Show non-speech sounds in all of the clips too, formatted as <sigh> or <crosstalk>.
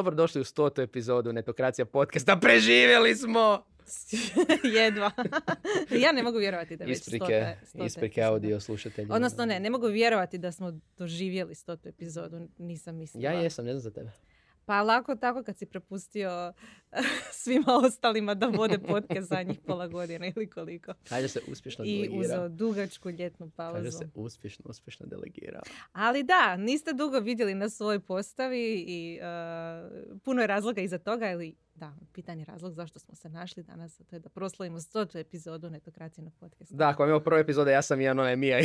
Dobrodošli u stotu epizodu Netokracija podcasta. Preživjeli smo! <laughs> Jedva. <laughs> ja ne mogu vjerovati da je već Isprike, stota- stota isprike audio slušateljima. Odnosno ne, ne mogu vjerovati da smo doživjeli stotu epizodu. Nisam mislila. Ja jesam, ne znam za tebe. Pa lako tako kad si prepustio <laughs> svima ostalima da vode podcast za njih <laughs> pola godine ili koliko. Kaže se uspješno I delegira. uzeo dugačku ljetnu Kaže pauzu. se uspješno, uspješno delegira. Ali da, niste dugo vidjeli na svojoj postavi i uh, puno je razloga iza toga, ili da, pitanje razlog zašto smo se našli danas, to je da proslavimo stotu epizodu Netokracije podcastu. Da, ako vam je ovo prva epizoda, ja sam Ivan, ona je Mija.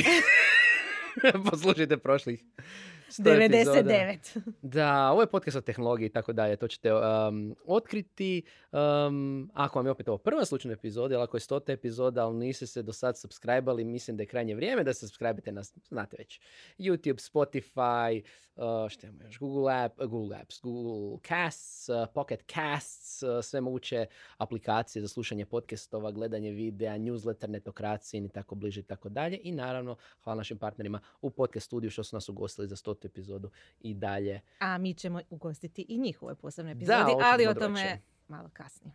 Poslušajte prošlih 100. 99. <laughs> Da, ovo je podcast o tehnologiji i tako dalje. To ćete um, otkriti. Um, ako vam je opet ovo prva slučajna epizoda, ili ako je stota epizoda, ali niste se do sad subscribe mislim da je krajnje vrijeme da se subscribe na, znate već, YouTube, Spotify, uh, što imamo još, Google, App, uh, Google Apps, Google Casts, uh, Pocket Casts, uh, sve moguće aplikacije za slušanje podcastova, gledanje videa, newsletter, netokraciji i tako bliže i tako dalje. I naravno, hvala našim partnerima u podcast studiju što su nas ugostili za stotu epizodu i dalje. A mi ćemo ugostiti i njih u ovoj posebnoj Da, epizodi, ovo ćemo ali o tome malo kasnije.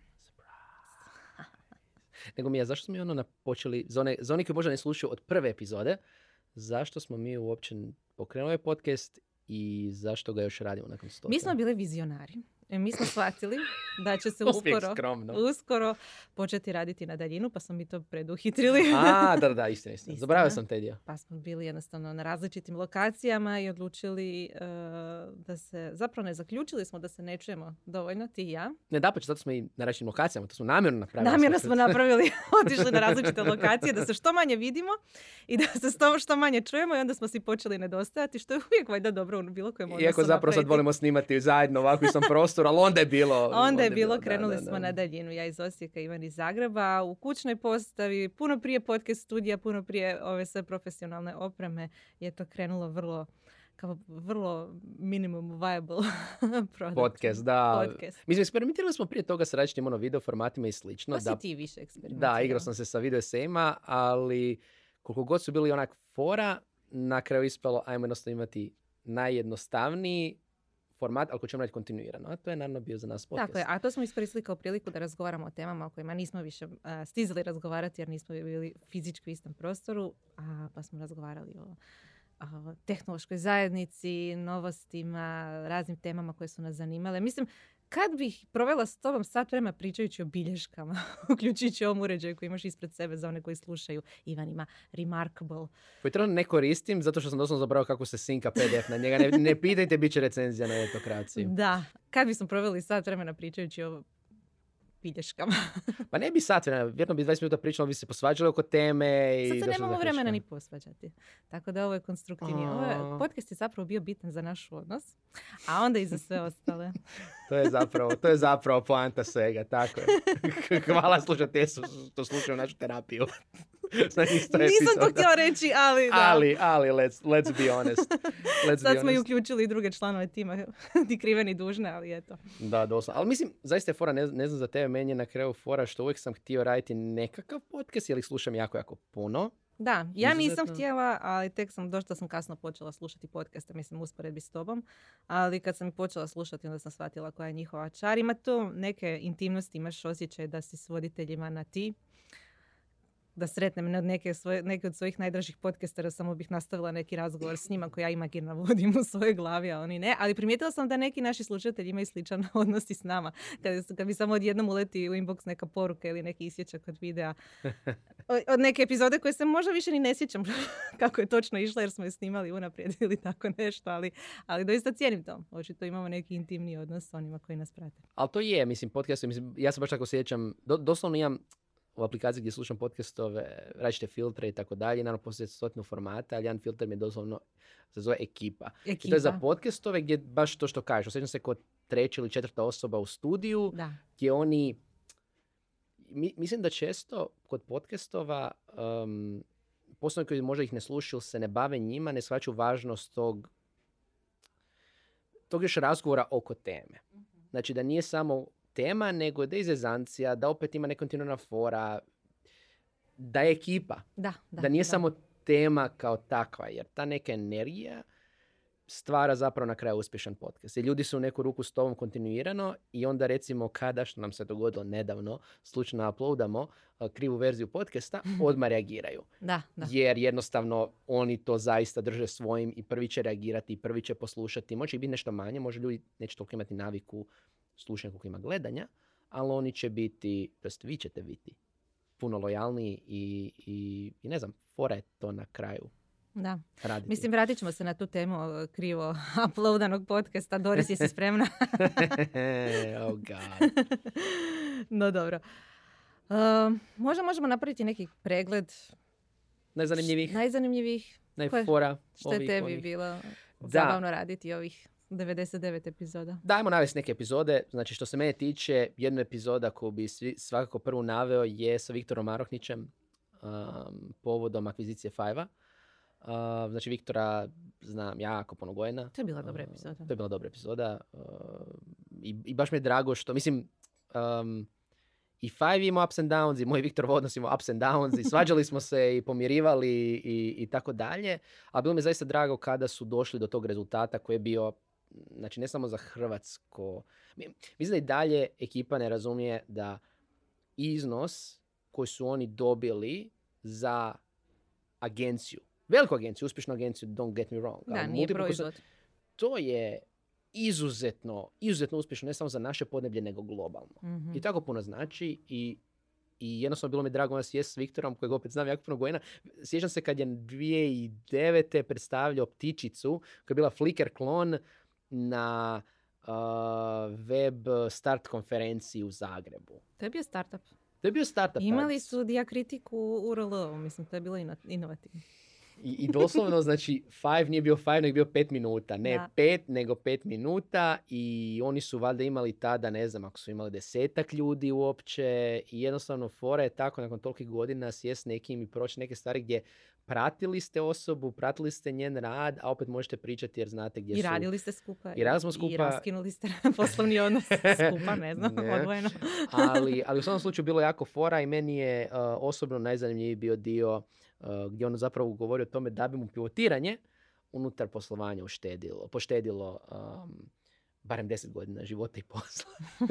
<laughs> Nego mi je, zašto smo mi ono počeli, za one, za one koji možda ne slušaju od prve epizode, zašto smo mi uopće pokrenuli ovaj podcast i zašto ga još radimo nakon stote? Mi smo bili vizionari. E, Mi smo shvatili da će se <laughs> uskoro, skromno. uskoro početi raditi na daljinu, pa smo mi to preduhitrili. A, da, da, istina, istina. Istina. Zaboravio sam taj dio. pa smo bili jednostavno na različitim lokacijama i odlučili e, da se, zapravo ne zaključili smo da se ne čujemo dovoljno, ti i ja. Ne, da, zato smo i na različitim lokacijama, to smo namjerno napravili. Namjerno smo napravili, <laughs> <laughs> otišli na različite lokacije da se što manje vidimo i da se što, manje čujemo i onda smo si počeli nedostajati, što je uvijek valjda dobro u bilo kojem odnosu Iako zapravo sad volimo snimati zajedno ovako u istom prostoru, ali onda je bilo... Onda je bilo, krenuli da, smo da. na daljinu, ja iz Osijeka, Ivan iz Zagreba, u kućnoj postavi, puno prije podcast studija, puno prije ove sve profesionalne opreme je to krenulo vrlo kao vrlo minimum viable <laughs> product. Podcast, da. Podcast. Mislim, eksperimentirali smo prije toga sa različitim ono, video formatima i slično. Pa da, si ti više eksperimentirao. Da, igrao sam se sa video esejima, ali koliko god su bili onak fora, na kraju ispalo, ajmo jednostavno imati najjednostavniji format, ali koji ćemo raditi kontinuirano. A to je naravno bio za nas podcast. Tako je, a to smo iskoristili kao priliku da razgovaramo o temama o kojima nismo više a, stizali razgovarati jer nismo bili fizički u istom prostoru, a, pa smo razgovarali o tehnološkoj zajednici, novostima, raznim temama koje su nas zanimale. Mislim, kad bih provela s tobom sat vremena pričajući o bilješkama, <laughs> uključujući ovom uređaju koji imaš ispred sebe za one koji slušaju, Ivan ima Remarkable. Koji trenutno ne koristim, zato što sam doslovno zaboravio kako se sinka PDF na njega. Ne, ne pitajte, bit će recenzija na etokraciji. Da, kad bismo proveli sat vremena pričajući o bilješkama. <laughs> Pa ne bi sat vremena, vjerojatno bi 20 minuta pričali, bi se posvađali oko teme i... Sad se nemamo vremena ni posvađati. Tako da ovo je konstruktivnije. Ovo je, podcast je zapravo bio bitan za naš odnos, a onda i za sve ostale. <laughs> To je zapravo, to je zapravo poanta svega, tako je. <laughs> Hvala slušateljstvu što slušaju našu terapiju. <laughs> Sto Nisam to htjela reći, ali da. Ali, ali, let's, let's be honest. Let's Sad be smo i honest. uključili i druge članove tima, <laughs> ti kriveni dužne, ali eto. Da, doslovno. Ali mislim, zaista je fora, ne, ne znam za tebe, meni je na kraju fora što uvijek sam htio raditi nekakav podcast, jer ih slušam jako, jako puno. Da, ja nisam htjela, ali tek sam, dosta sam kasno počela slušati podcaste, mislim, usporedbi s tobom. Ali kad sam počela slušati, onda sam shvatila koja je njihova čar. Ima tu neke intimnosti, imaš osjećaj da si s voditeljima na ti. Da sretnem ne- neke, svoje, neke od svojih najdražih podcastera, samo bih nastavila neki razgovor s njima koji ja imaginarno vodim u svojoj glavi, a oni ne. Ali primijetila sam da neki naši slušatelji imaju sličan <laughs> odnos i s nama. Kad, kad mi samo odjednom uleti u inbox neka poruka ili neki isječak <laughs> od videa o- od neke epizode koje se možda više ni ne sjećam <laughs> kako je točno išla jer smo je snimali unaprijed ili tako nešto, ali, ali doista cijenim to. Očito imamo neki intimni odnos s onima koji nas prate. Ali to je, mislim, podcast, mislim, ja se baš tako sjećam, do, doslovno imam u aplikaciji gdje slušam podcastove, različite filtre i tako dalje, naravno postoje stotinu formata, ali jedan filter mi je doslovno se zove ekipa. I to je za Ekipa. podcastove gdje baš to što kažeš. Osjećam se kao treća ili četvrta osoba u studiju Da. gdje oni... Mi, mislim da često kod podcastova um, posebno koji možda ih ne slušaju se ne bave njima, ne shvaćaju važnost tog tog još razgovora oko teme. Znači da nije samo tema, nego da je izezancija, da opet ima nekontinuirana fora, da je ekipa, Da, da, nije samo tema kao takva, jer ta neka energija stvara zapravo na kraju uspješan podcast. I ljudi su u neku ruku s tobom kontinuirano i onda recimo kada, što nam se dogodilo nedavno, slučajno uploadamo a, krivu verziju podcasta, <laughs> odmah reagiraju. Da, da. Jer jednostavno oni to zaista drže svojim i prvi će reagirati i prvi će poslušati. Može biti nešto manje, može ljudi neće toliko imati naviku slušanja koliko ima gledanja, ali oni će biti, to vi ćete biti puno lojalniji i, i, i ne znam, fora je to na kraju Da. raditi. Mislim, vratit ćemo se na tu temu krivo <laughs> uploadanog podcasta. Doris, jesi spremna? <laughs> oh god. <laughs> no dobro. Um, možda možemo napraviti neki pregled Najzanimljivijih, najzanimljivijih, najfora. što je tebi bilo zabavno raditi ovih 99 epizoda. Dajmo navesti neke epizode. Znači, što se mene tiče, jedna epizoda koju bi svi, svakako prvu naveo je sa Viktorom Marohnićem um, povodom akvizicije Fajva. Uh, znači, Viktora znam jako puno godina. To je bila dobra Uh, epizoda. To je bila dobra epizoda. uh, i, I baš mi je drago što, mislim, um, i Five ima ups and downs i moj Viktor odnos ima ups and downs i svađali smo se i pomirivali i, i tako dalje. A bilo mi je zaista drago kada su došli do tog rezultata koji je bio, znači ne samo za Hrvatsko. mi- Mislim da i dalje ekipa ne razumije da iznos koji su oni dobili za agenciju, veliku agenciju, uspješnu agenciju, don't get me wrong. Da, nije proizvod. to je izuzetno, izuzetno uspješno ne samo za naše podneblje, nego globalno. Mhm. I tako puno znači i i jednostavno bilo mi drago nas jest s Viktorom, kojeg opet znam jako puno godina. Sjećam se kad je 2009. predstavljao ptičicu, koja je bila Flickr klon na uh, web start konferenciji u Zagrebu. To je bio startup. To je bio startup. Imali su dijakritiku u URL, mislim, to je bilo ino- inovativno. I, I doslovno, <laughs> znači, five nije bio five, nego je bio pet minuta. Ne Da. pet, nego pet minuta. I oni su valjda imali tada, ne znam, ako su imali desetak ljudi uopće. I jednostavno, fora je tako, nakon tolikih godina sjest nekim i proći neke stvari gdje pratili ste osobu, pratili ste njen rad, a opet možete pričati jer znate gdje I su... radili ste skupa. I radili smo I skupa. raskinuli ste <laughs> poslovni odnos <laughs> skupa, ne znam, Ne. odvojeno. ali, ali u svakom slučaju bilo jako fora i meni je uh, osobno najzanimljiviji bio dio gdje on zapravo govori o tome da bi mu pivotiranje unutar poslovanja uštedilo, poštedilo um, barem 10 godina života i posla. <laughs>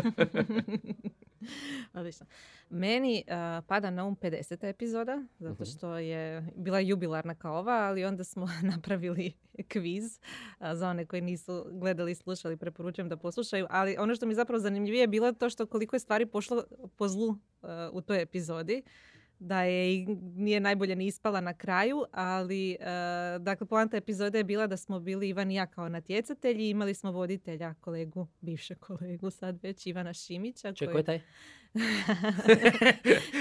Odlično. Meni uh, pada na um 50. epizoda, zato Mhm. što je bila jubilarna kao ova, ali onda smo <laughs> napravili kviz uh, za one koji nisu gledali i slušali, preporučujem da poslušaju. Ali ono što mi zapravo zanimljivije je bilo to što koliko je stvari pošlo po zlu uh, u toj epizodi da je nije najbolje ni ispala na kraju, ali uh, dakle poanta epizode je bila da smo bili Ivan i ja kao natjecatelji i imali smo voditelja, kolegu, bivšeg kolegu sad već, Ivana Šimića. Čekaj, <laughs> koji- je taj?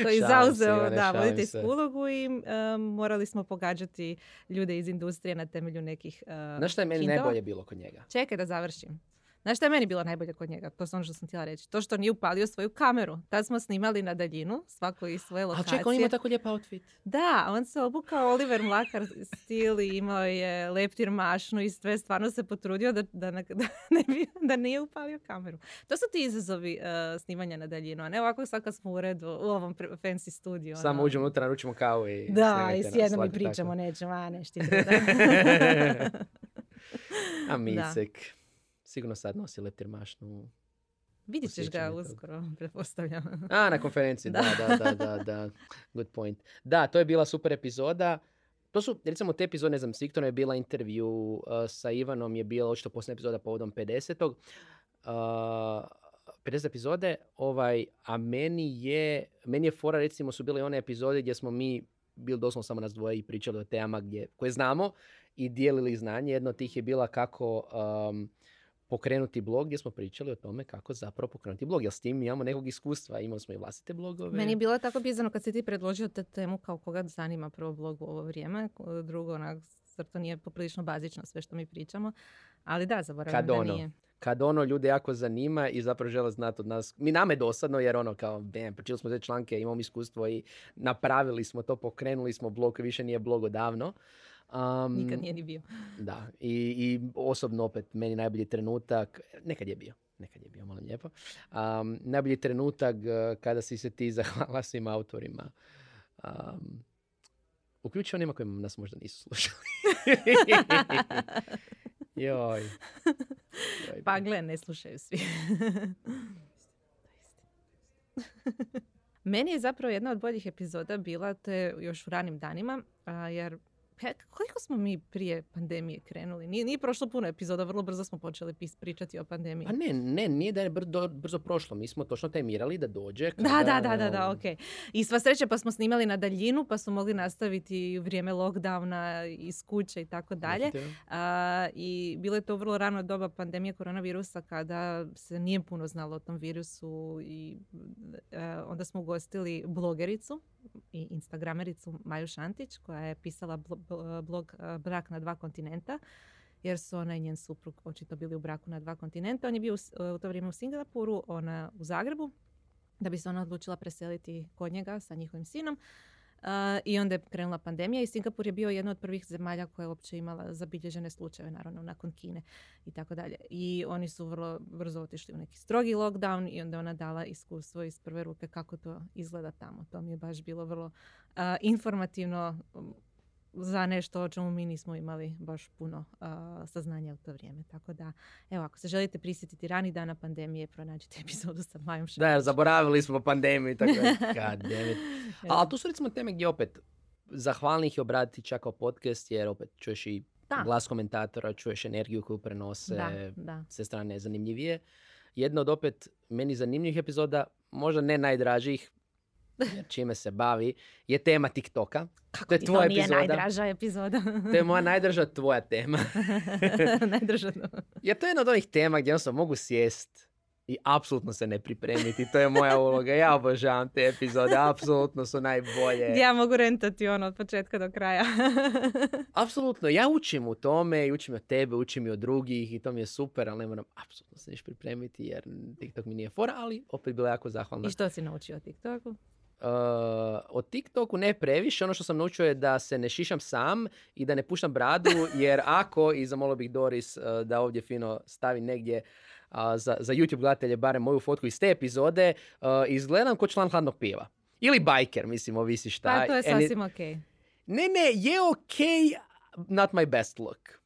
koji je zauzeo Ivane, da, voditeljsku ulogu i um, morali smo pogađati ljude iz industrije na temelju nekih uh, Znaš šta je meni hintova. najbolje bilo kod njega? Čekaj da završim. Znaš šta je meni bilo najbolje kod njega? To je ono što sam htjela reći. To što nije upalio svoju kameru. Tad smo snimali na daljinu, svako iz svoje Ali lokacije. čekaj, on ima tako lijep outfit. Da, on se obukao Oliver Mlakar stil i imao je leptir mašnu i sve stvarno se potrudio da, da, <laughs> da, ne bi, da nije upalio kameru. To su ti izazovi uh, snimanja na daljinu, a ne ovako sad kad smo u redu u ovom fancy studiju. Samo ono. uđemo unutra, naručimo kavu i Da, i nas, sjednom i pričamo, tako. nećemo, a nešto. <laughs> <laughs> A Micek. Sigurno sad nosi leptir mašnu. Vidjet ćeš ga uskoro, <laughs> pretpostavljam. A, na konferenciji, da, da, da, da, da. <laughs> Good point. Da, to je bila super epizoda. To su, recimo, te epizode, ne znam, s Viktorom je bila intervju, uh, sa Ivanom je bila očito posljednja epizoda povodom 50. Uh, 50 epizode, ovaj, a meni je, meni je fora, recimo, su bile one epizode gdje smo mi bili doslovno samo nas dvoje i pričali o temama gdje, koje znamo i dijelili znanje. Jedna od tih je bila kako um, pokrenuti blog gdje smo pričali o tome kako zapravo pokrenuti blog. Jer s tim imamo nekog iskustva, imali smo i vlastite blogove. Meni je bilo tako bizarno kad si ti predložio te temu kao koga zanima prvo blog u ovo vrijeme. Drugo, onak, zar to nije poprilično bazično sve što mi pričamo. Ali da, zaboravim Kad da ono, nije. kad ono ljude jako zanima i zapravo žele znati od nas. Mi nama je dosadno jer ono kao, bam, pročili smo te članke, imamo iskustvo i napravili smo to, pokrenuli smo blog više nije blog odavno. Um, Nikad nije ni bio. Da, i, i osobno opet meni najbolji trenutak, nekad je bio, nekad je bio, molim lijepo, um, najbolji trenutak uh, kada si se ti <laughs> zahvala svim autorima. Um, uključujući onima koji nas možda nisu slušali. <laughs> Joj. Joj. Pa gle, ne slušaju svi. <laughs> Meni je zapravo jedna od boljih epizoda bila, to je još u ranim danima, a, jer koliko smo mi prije pandemije krenuli? Nije, nije prošlo puno epizoda, vrlo brzo smo počeli pis, pričati o pandemiji. Pa ne, ne, nije da je brzo, brzo prošlo. Mi smo točno temirali da dođe. Da, kada, da, da, da, da, um, ok. I sva sreća pa smo snimali na daljinu, pa smo mogli nastaviti vrijeme lockdowna iz kuće i tako dalje. A, I bilo je to vrlo rano doba pandemije koronavirusa kada se nije puno znalo o tom virusu i e, onda smo ugostili blogericu i instagramericu Maju Šantić koja je pisala blo- bl- blog e, Brak na dva kontinenta jer su ona i njen suprug očito bili u braku na dva kontinenta. On je bio u, e, u to vrijeme u Singapuru, ona u Zagrebu da bi se ona odlučila preseliti kod njega sa njihovim sinom. Uh, I onda je krenula pandemija i Singapur je bio jedna od prvih zemalja koja je uopće imala zabilježene slučajeve, naravno nakon Kine i tako dalje. I oni su vrlo brzo otišli u neki strogi lockdown i onda ona dala iskustvo iz prve ruke kako to izgleda tamo. To mi je baš bilo vrlo uh, informativno za nešto o čemu mi nismo imali baš puno uh, saznanja u to vrijeme. Tako da, evo, ako se želite prisjetiti ranih dana pandemije, pronađite <laughs> epizodu sa Majom Da, jer zaboravili smo pandemiju i tako da. <laughs> God damn it. Evo. Ali tu su recimo teme gdje opet zahvalni ih je obratiti čak kao podcast jer opet čuješ i Da. glas komentatora, čuješ energiju koju prenose, Da, da. sve strane zanimljivije. Jedna od opet meni zanimljivih epizoda, možda ne najdražih, jer čime se bavi, je tema TikToka. Kako To je ti tvoja to nije epizoda. najdraža epizoda? To je moja najdraža tvoja tema. <laughs> najdraža. Jer to je jedna od onih tema gdje jednostavno mogu sjest i apsolutno se ne pripremiti. To je moja uloga. Ja obožavam te epizode. Apsolutno su najbolje. Ja mogu rentati ono od početka do kraja. <laughs> Apsolutno. Ja učim u tome i učim od tebe, učim i od drugih i to mi je super, ali ne moram apsolutno se niš pripremiti jer TikTok mi nije fora, ali opet bila jako zahvalna. I što si naučio o TikToku? Uh, o TikToku ne previše. Ono što sam naučio je da se ne šišam sam i da ne puštam bradu, <laughs> jer ako, i zamolio bih Doris uh, da ovdje fino stavi negdje uh, za, za YouTube gledatelje barem moju fotku iz te epizode, uh, izgledam ko član hladnog piva. Ili bajker, mislim, ovisi šta. Pa to je sasvim okej. Ne, ne, je okej, not my best look.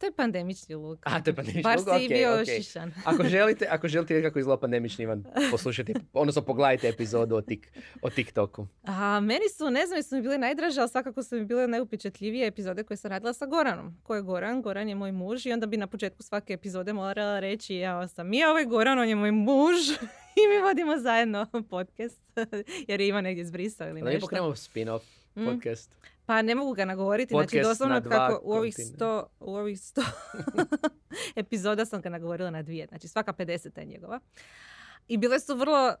To je pandemični luk. A, to je pandemični Bar luk, si i bio šišan. Ako <laughs> želite, ako želite vidjeti kako izgleda pandemični Ivan, poslušajte, odnosno pogledajte epizodu o, tik, o TikToku. A meni su, ne znam, jesu mi bile najdraže, ali svakako su mi bile najupečatljivije epizode koje sam radila sa Goranom. Ko je Goran? Goran je moj muž i onda bi na početku svake epizode morala reći ja sam ja, ovaj Goran, on je moj muž <laughs> i mi vodimo zajedno <laughs> podcast jer je ima negdje zbrisao ili Da nešto. pokrenemo spin-off Mm. Pa ne mogu ga nagovoriti, znači Podcast doslovno na kako u ovih sto, u ovih sto <laughs> epizoda sam ga nagovorila na dvije, znači svaka 50 je njegova. I bile su vrlo,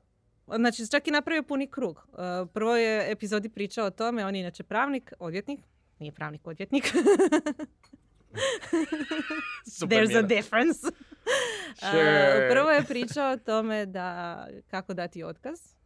znači čak i napravio puni krug. Uh, Prvo je epizodi pričao o tome, on je inače pravnik, odvjetnik, nije pravnik, odvjetnik. <laughs> There's a difference. Uh, Sure. prvo je pričao o tome da kako dati otkaz.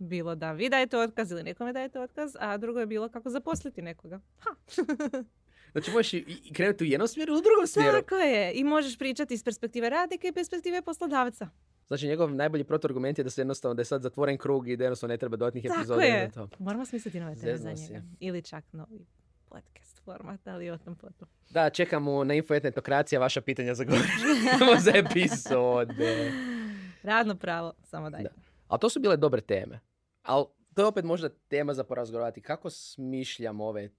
Bilo da vi dajete otkaz ili nekome dajete otkaz, a drugo je bilo kako zaposliti nekoga. Ha. <laughs> Znači možeš i- krenuti u jednom smjeru, u drugom smjeru. Tako je. I možeš pričati iz perspektive radnika i perspektive poslodavca. Znači njegov najbolji protuargument je da se jednostavno da je sad zatvoren krug i da jednostavno ne treba dodatnih Tako epizoda. je. za to. Moramo smisliti nove teme za njega. Ili čak novi podcast format, ali o tom potom. Da, čekamo na info etnetokracija vaša pitanja za za <laughs> epizode. Radno pravo, samo daj. Da. Ali to su bile dobre teme. Ali to je opet možda tema za porazgovarati. Kako smišljam ove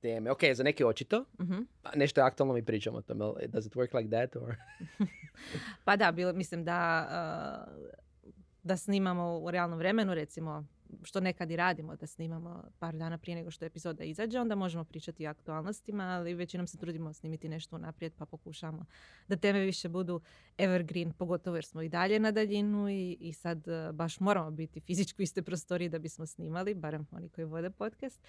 teme? Ok, za neke očito. Mhm. Pa nešto je aktualno mi pričamo o tome. Does it work like that? Or... <laughs> Pa da, bilo, mislim da, uh, da snimamo u realnom vremenu, recimo, što nekad i radimo, da snimamo par dana prije nego što epizoda izađe, onda možemo pričati o aktualnostima, ali većinom se trudimo snimiti nešto unaprijed, pa pokušamo da teme više budu evergreen, pogotovo jer smo i dalje na daljinu i, i sad uh, baš moramo biti fizički u istoj prostoriji da bismo snimali, barem oni koji vode podcast.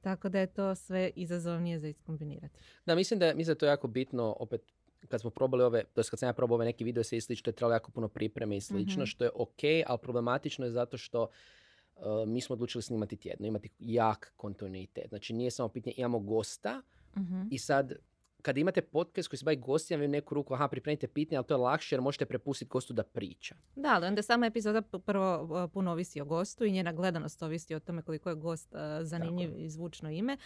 Tako da je to sve izazovnije za iskombinirati. Da, mislim da, mislim da je to jako bitno, opet, kad smo probali ove, to kad sam ja probao ove neki video i slično, je trebalo jako puno pripreme i slično, Mhm. što je ok, ali problematično je zato što mi smo odlučili snimati tjedno, imati jak kontinuitet. Znači nije samo pitanje, imamo gosta Mhm. i sad kad imate podcast koji se bavi gostima, vi neku ruku, aha, pripremite pitanje, ali to je lakše jer možete prepustiti gostu da priča. Da, ali onda sama epizoda prvo uh, puno ovisi o gostu i njena gledanost ovisi o tome koliko je gost uh, zanimljiv i zvučno ime.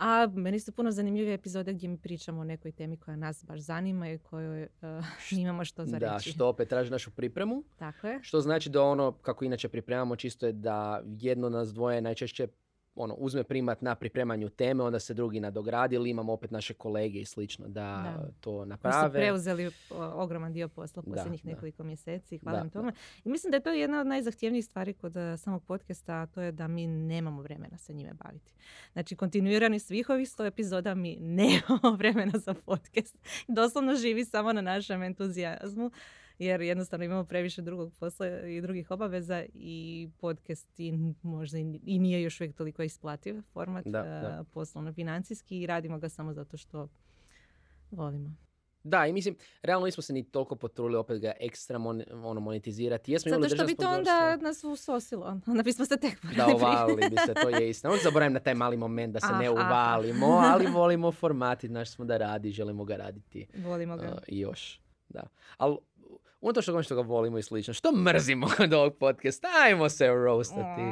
A meni su puno zanimljive epizode gdje mi pričamo o nekoj temi koja nas baš zanima i kojoj <laughs> uh, imamo što za Da, reći. što opet traži našu pripremu. Tako je. Što znači da ono, kako inače pripremamo, čisto je da jedno nas dvoje najčešće ono, uzme primat na pripremanju teme, onda se drugi nadogradi ili imamo opet naše kolege i slično da, Da. to Koji su naprave. preuzeli ogroman dio posla posljednjih da. nekoliko mjeseci hvala Da, im tome. I mislim da je to jedna od najzahtjevnijih stvari kod eh, samog podcasta, a to je da mi nemamo vremena se njime baviti. Znači, kontinuirani svih ovih sto epizoda mi <laughs> nemamo vremena za podcast. Doslovno živi samo na našem entuzijazmu, jer jednostavno imamo previše drugog posla i drugih obaveza i podcast i možda i nije još uvijek toliko isplativ format Da, eh, da. poslovno financijski i radimo ga samo zato što volimo. Da, i mislim, realno nismo se ni toliko potrudili opet ga ekstra mon, ono, monetizirati. Jesmo Zato što bi to onda nas usosilo. Onda bismo se tek Da, morali uvalili bi se, to je <laughs> istina. Uvijek zaboravim na taj mali moment da se ne Aha. uvalimo, ali volimo format i znaš smo da radi, želimo ga raditi Volimo ga. uh, još. Da. Ali unatoč toga što ga volimo i slično, što mrzimo <laughs> od ovog podcasta, ajmo se roastati.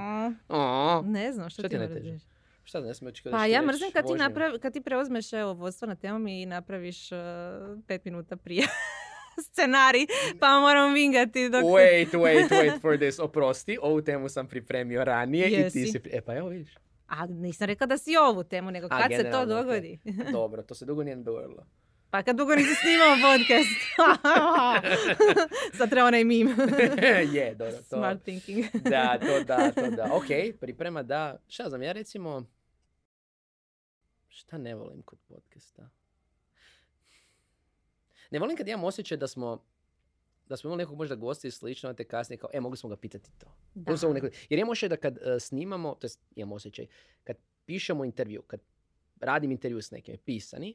A, ne znam, što, Šta ti je mrziš? šta ne smije očekivati Pa ja mrzim kad ti, napravi, kad ti preuzmeš evo, vodstvo na temom i napraviš uh, pet minuta prije <laughs> scenarij, pa moramo vingati dok... Wait, wait, <laughs> wait for this. Oprosti, ovu temu sam pripremio ranije i ti si... pri- E pa evo vidiš. A nisam rekla da si ovu temu, nego A, kad se to dogodi. Dobro, to se dugo nije dogodilo. Pa kad dugo nisi snimao podcast. <laughs> Sad treba onaj meme. <laughs> je, dobro. To, Smart thinking. da, to da, to da. Ok, priprema da. Šta znam, ja recimo... Šta ne volim kod podcasta? Ne volim kad imam osjećaj da smo da smo imali nekog možda gosta i slično, te kasnije kao, e, mogli smo ga pitati to. Da. Mogli smo neko- Jer imam osjećaj da kad e, snimamo, to jest imam osjećaj, kad pišemo intervju, kad radim intervju s nekim, pisani,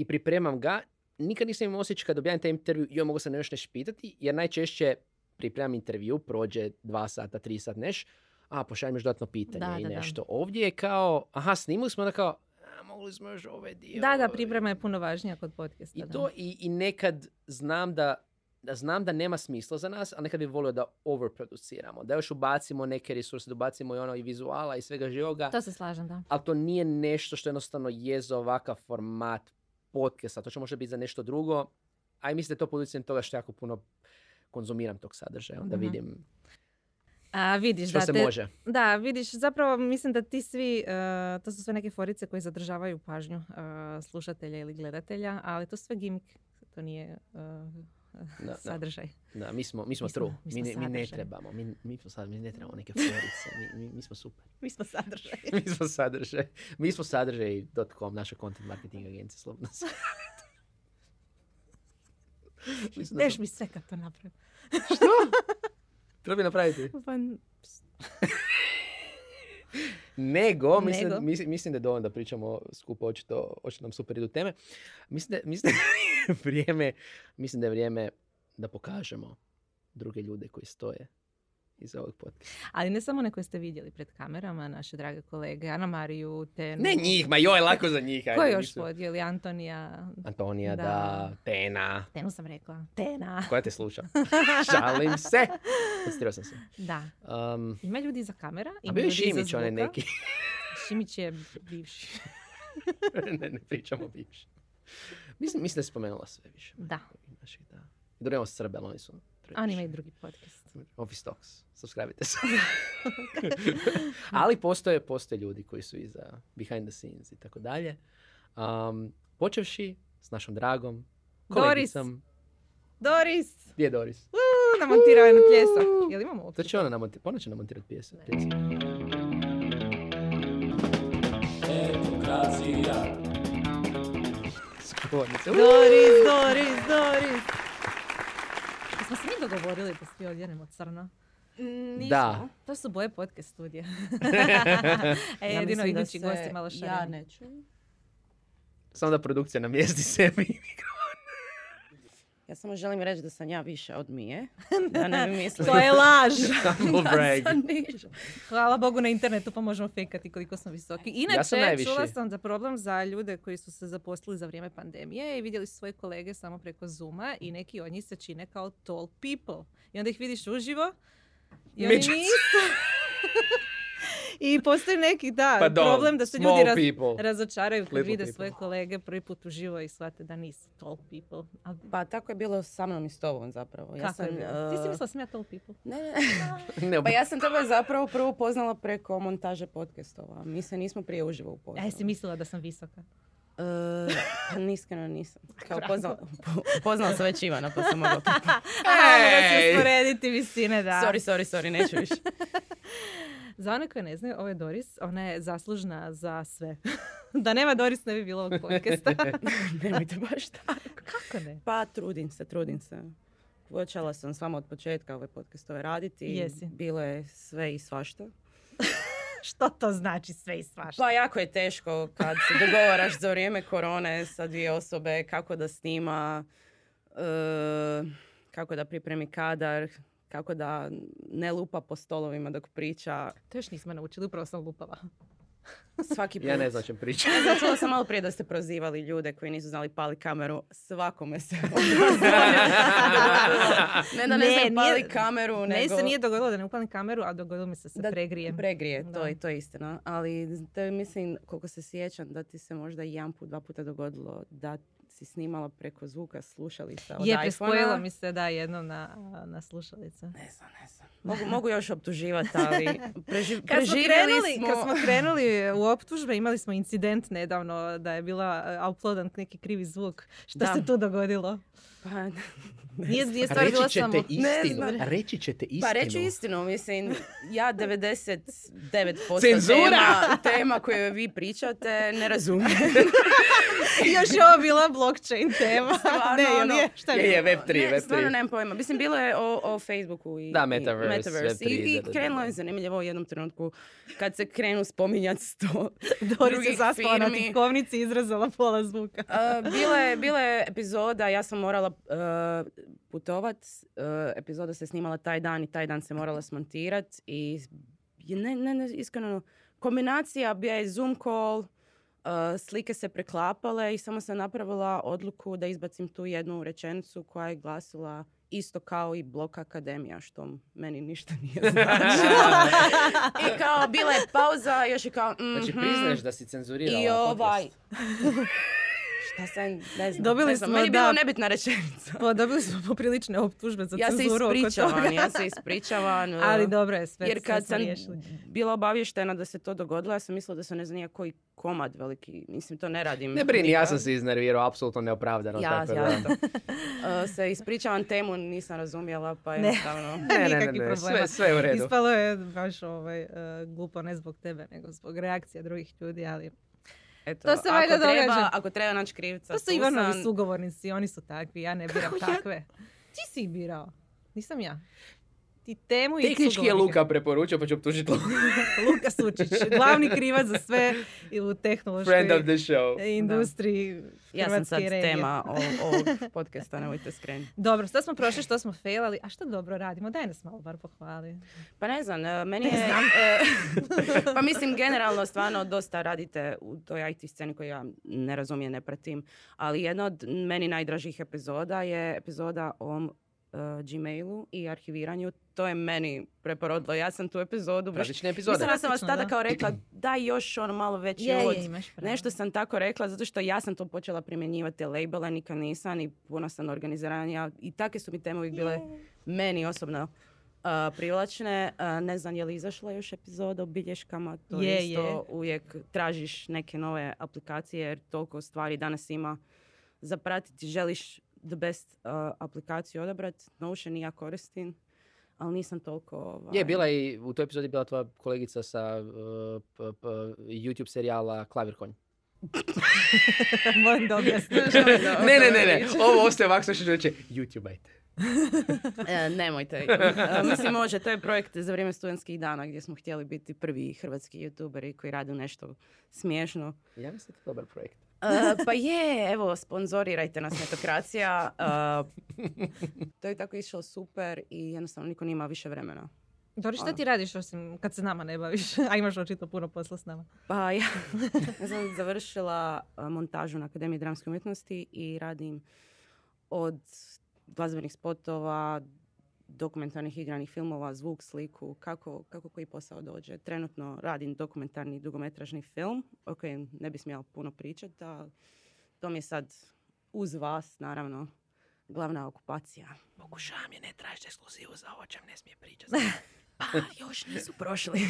i pripremam ga, nikad nisam imao osjećaj kad objavim taj intervju, joj, mogu se nešto nešto pitati, jer najčešće pripremam intervju, prođe dva sata, tri sat neš, a pošaljem još dodatno pitanje Da, i da, da. nešto. Ovdje je kao, aha, snimali smo, onda kao, a, mogli smo još ovaj dio. Da, da, priprema je puno važnija kod podcasta. I da. to, i, i nekad znam da, da znam da nema smisla za nas, a nekad bi volio da overproduciramo, da još ubacimo neke resurse, da ubacimo i ono i vizuala i svega živoga, To se slažem, da. ali to nije nešto što jednostavno je za ovakav format podcasta, to će možda biti za nešto drugo, a i mislim da to pod utjecajem toga što jako puno konzumiram tog sadržaja, onda Mhm. vidim A vidiš što da se te, može. Da, vidiš, zapravo mislim da ti svi, eh, to su sve neke forice koje zadržavaju pažnju eh, slušatelja ili gledatelja, ali to sve gimik, to nije eh, da. sadržaj. Da, mi smo, mi smo Mi smo- true, mi mi, smo ne, mi ne trebamo, mi, mi, smo sad, mi ne trebamo neke forice, mi, mi, mi smo super. <laughs> <laughs> Mi smo sadržaj. mi smo sadržaj. Mi smo sadržaj.com, naša content marketing agencija, slobodno <laughs> Deš mi sve kad to napravim. Treba bi napraviti. Pa, Nego, mislim, Nego. mislim, mislim da je dovoljno da pričamo skupo, očito, očito nam super idu teme. Mislim da, mislim da je <laughs> vrijeme, mislim da je vrijeme da pokažemo druge ljude koji stoje iza ovog podcasta. ali ne samo one koje ste vidjeli pred kamerama, naše drage kolege, Ana Mariju, Tenu. Ne njih, ma joj, lako za njih. Ko je još podijeli? Antonija. Antonija, da. Da. Tena. Tenu sam rekla. Tena. Koja te sluša? <laughs> Šalim se. Koncentrirao sam se. Da. Um, Ima ljudi iza kamera, a ima bio je ljudi Šimić, onaj zvuka. neki. <laughs> Šimić je bivši. <laughs> ne, ne pričamo bivši. Mislim, mislim da je spomenula sve više. Da. Naših, da. I Drugo Srbe, ali oni su... A oni imaju drugi podcast. Office Talks. Subscribe se. <laughs> ali postoje, postoje ljudi koji su iza behind the scenes i tako dalje. Um, počevši s našom dragom Doris. kolegicom. Doris! Gdje je Doris? Uh, namontirao je na pljesak. Jel imamo To uopće će ona namontirati. Ona će namontirati pjese. Skvornice. Doris, Doris, Doris! Smo se mi dogovorili da svi odjenemo crno. Da. To su boje podcast studija. <laughs> e, Ja jedino idući se gosti malo Ja šareni. neću. Samo da produkcija namjesti sebi. Ja samo želim reći da sam ja više od Mije. <laughs> Da ne bi mislili. To je laž! <laughs> Da sam niža. Hvala Bogu na internetu pa možemo fejkati koliko smo visoki. Inače, Ja sam najviši. čula sam za problem za ljude koji su se zaposlili za vrijeme pandemije i vidjeli su svoje kolege samo preko Zuma i neki od njih se čine kao tall people. I onda ih vidiš uživo i oni nisu... <laughs> I postoji neki, da, Pardon, problem da se ljudi raz- razočaraju kad vide people. svoje kolege prvi put uživo i shvate da nisu tall people. A Pa tako je bilo sa mnom i s tobom zapravo. Ja kako sam, je bilo? Ti si uh, mislila sam ja tall people? Ne, ne. <laughs> Ne, Pa ja sam tebe zapravo prvo upoznala preko montaže podcastova. Mi se nismo prije uživo A upoznali. jesi mislila da sam visoka? Uh, pa iskreno nisam. <laughs> Kao upoznala, upoznala sam već Ivana pa sam mogla. <laughs> Ajmo Ej! se usporediti visine, da. Sorry, sorry, sorry, neću više. Za one koje ne znaju, ovo je Doris. Ona je zaslužna za sve. <laughs> da nema Doris ne bi bilo ovog podcasta. <laughs> Nemojte baš <laughs> tako. Kako ne? Pa trudim se, trudim se. Počela sam s vama od početka ove podcastove raditi. Jesi. Bilo je sve i svašta. Što to znači sve i svašta? Pa jako je teško kad se dogovaraš za vrijeme korone sa dvije osobe, kako da snima, e, kako da pripremi kadar, kako da ne lupa po stolovima dok priča. To još nismo naučili, upravo sam lupala. <laughs> Svaki put. Ja ne znam o čem pričam. Ne znam, čula sam malo prije da ste prozivali ljude koji nisu znali pali kameru. Svakome se <laughs> Ne da ne, Ne, znaju pali nije- kameru, Ne nego... se nije dogodilo da ne upalim kameru, a dogodilo mi se se Da pregrije. Pregrije, to Da. je, to je istina. Ali to je, mislim, koliko se sjećam, da ti se možda jedan put, dva puta dogodilo da si snimala preko zvuka slušalica od Je, prespojila mi se da jednom na, na slušalice. Ne znam, ne znam. Mogu, mogu još optuživati, ali preži, Kad smo, krenuli, smo... kad smo krenuli u optužbe, imali smo incident nedavno da je bila uh, uploadan neki krivi zvuk. Što Da. se tu dogodilo? Pa, <laughs> Nije, nije stvar bila Reći samo... ćete Ne istinu. znam. Reći ćete istinu. pa reću istinu, mislim, ja 99% Cenzura! tema, tema koje vi pričate ne razumijem. <laughs> Još je ovo bila blockchain tema. Stvarno, ne, ono, je? Šta Je, je je, bilo? Web3, Ne, stvarno Web3. nemam pojma. Mislim, bilo je o, o Facebooku i, Da, i Metaverse, Metaverse. I, Web3, i da, da, da, krenulo je zanimljivo u jednom trenutku kad se krenu spominjati sto <laughs> Doris je drugih zaspala na tipkovnici i izrezala pola zvuka. Uh, bila, je, bila je epizoda, ja sam morala uh, putovat, uh, epizoda se snimala taj dan i taj dan se morala smontirat i je ne, ne, ne, iskreno, kombinacija bio je Zoom call, uh, slike se preklapale i samo sam napravila odluku da izbacim tu jednu rečenicu koja je glasila isto kao i blok akademija, što meni ništa nije <laughs> značilo. I kao, bila je pauza, još je kao... Znači, mhm. priznaješ da si cenzurirala I ovaj... <laughs> Šta sam, ne znam. Dobili ne znam. smo, Meni je da. bilo nebitna rečenica. Pa dobili smo poprilične optužbe za Ja se cenzuru oko ispričavam, toga. ja se ispričavam. <laughs> Ali uh, dobro je, sve, Jer sve kad smo sam riješili. bila obavještena da se to dogodilo, ja sam mislila da se ne zna nije koji komad veliki. Mislim, to ne radim. Ne brini, ja sam se iznervirao, apsolutno neopravdano. Ja, tako ja da. Uh, <laughs> se ispričavam temu, nisam razumjela, pa Ne. jednostavno... <laughs> Ne, ne, ne, ne, problema. sve, sve je u redu. Ispalo je baš ovaj, eh, glupo ne zbog tebe, nego zbog reakcija drugih ljudi, ali Eto, To se ako valjda treba, događa. Ako treba naći krivca, to su Ivanovi sugovornici, oni su takvi, ja ne biram Kako ja? takve. Ti si ih birao, nisam ja. Ti temu i Tehnički je. Luka preporučio, pa ću optužiti Luka. <laughs> Luka Sučić, glavni krivac za sve i u tehnološkoj Friend of the show. industriji Ja sam sad regije. tema o- ovog <laughs> podcasta, nemojte skrenuti. Dobro, što smo prošli, što smo failali, a što dobro radimo? Daj nas malo bar pohvali. Pa ne znam, e, meni je... znam. e, <laughs> pa mislim, generalno stvarno dosta radite u toj IT sceni koju ja ne razumijem, ne pratim. Ali jedna od meni najdražih epizoda je epizoda o e, Gmailu i arhiviranju. To je meni preporodilo. Ja sam tu epizodu... baš- Pravične epizode. Mislim da sam vas tada da. kao rekla, daj još ono malo veći Je, od. je. Nešto sam tako rekla zato što ja sam to počela primjenjivati te labele, nikad nisam i puno sam organiziranja i takve su mi teme uvijek bile meni osobno uh, privlačne. Uh, ne znam je li izašla još epizoda o bilješkama, to Je, isto je. uvijek tražiš neke nove aplikacije jer toliko stvari danas ima za pratiti. Želiš the best uh, aplikaciju odabrati. Notion i ja koristim, ali nisam toliko... Ovaj, Je, bila i, u toj epizodi bila tvoja kolegica sa uh, p- p- YouTube serijala Klavirkonj. <laughs> Molim da objasniš. <laughs> Ne, ne, ne, ne, ovo ostaje ovako što ću reći, YouTube-ajte. <laughs> E, nemojte. E, mislim, može. To je projekt za vrijeme studentskih dana gdje smo htjeli biti prvi hrvatski youtuberi koji rade nešto smiješno. Ja mislim da je to dobar projekt. E, pa je, evo, sponzorirajte nas Netokracija. E, to je tako išlo super i jednostavno niko nima više vremena. Dori, šta Ono. ti radiš osim kad se nama ne baviš, <laughs> a imaš očito puno posla s nama? Pa ja, ja sam završila e, montažu na Akademiji dramske umjetnosti i radim od glazbenih spotova dokumentarnih igranih filmova, zvuk, sliku, kako, kako koji posao dođe. Trenutno radim dokumentarni dugometražni film, o kojem ne bi smjela puno pričati, a to mi je sad uz vas, naravno, glavna okupacija. Pokušavam je, ne tražite ekskluzivu za ovo čem ne smije pričati. <laughs> Pa, još nisu prošli. <laughs>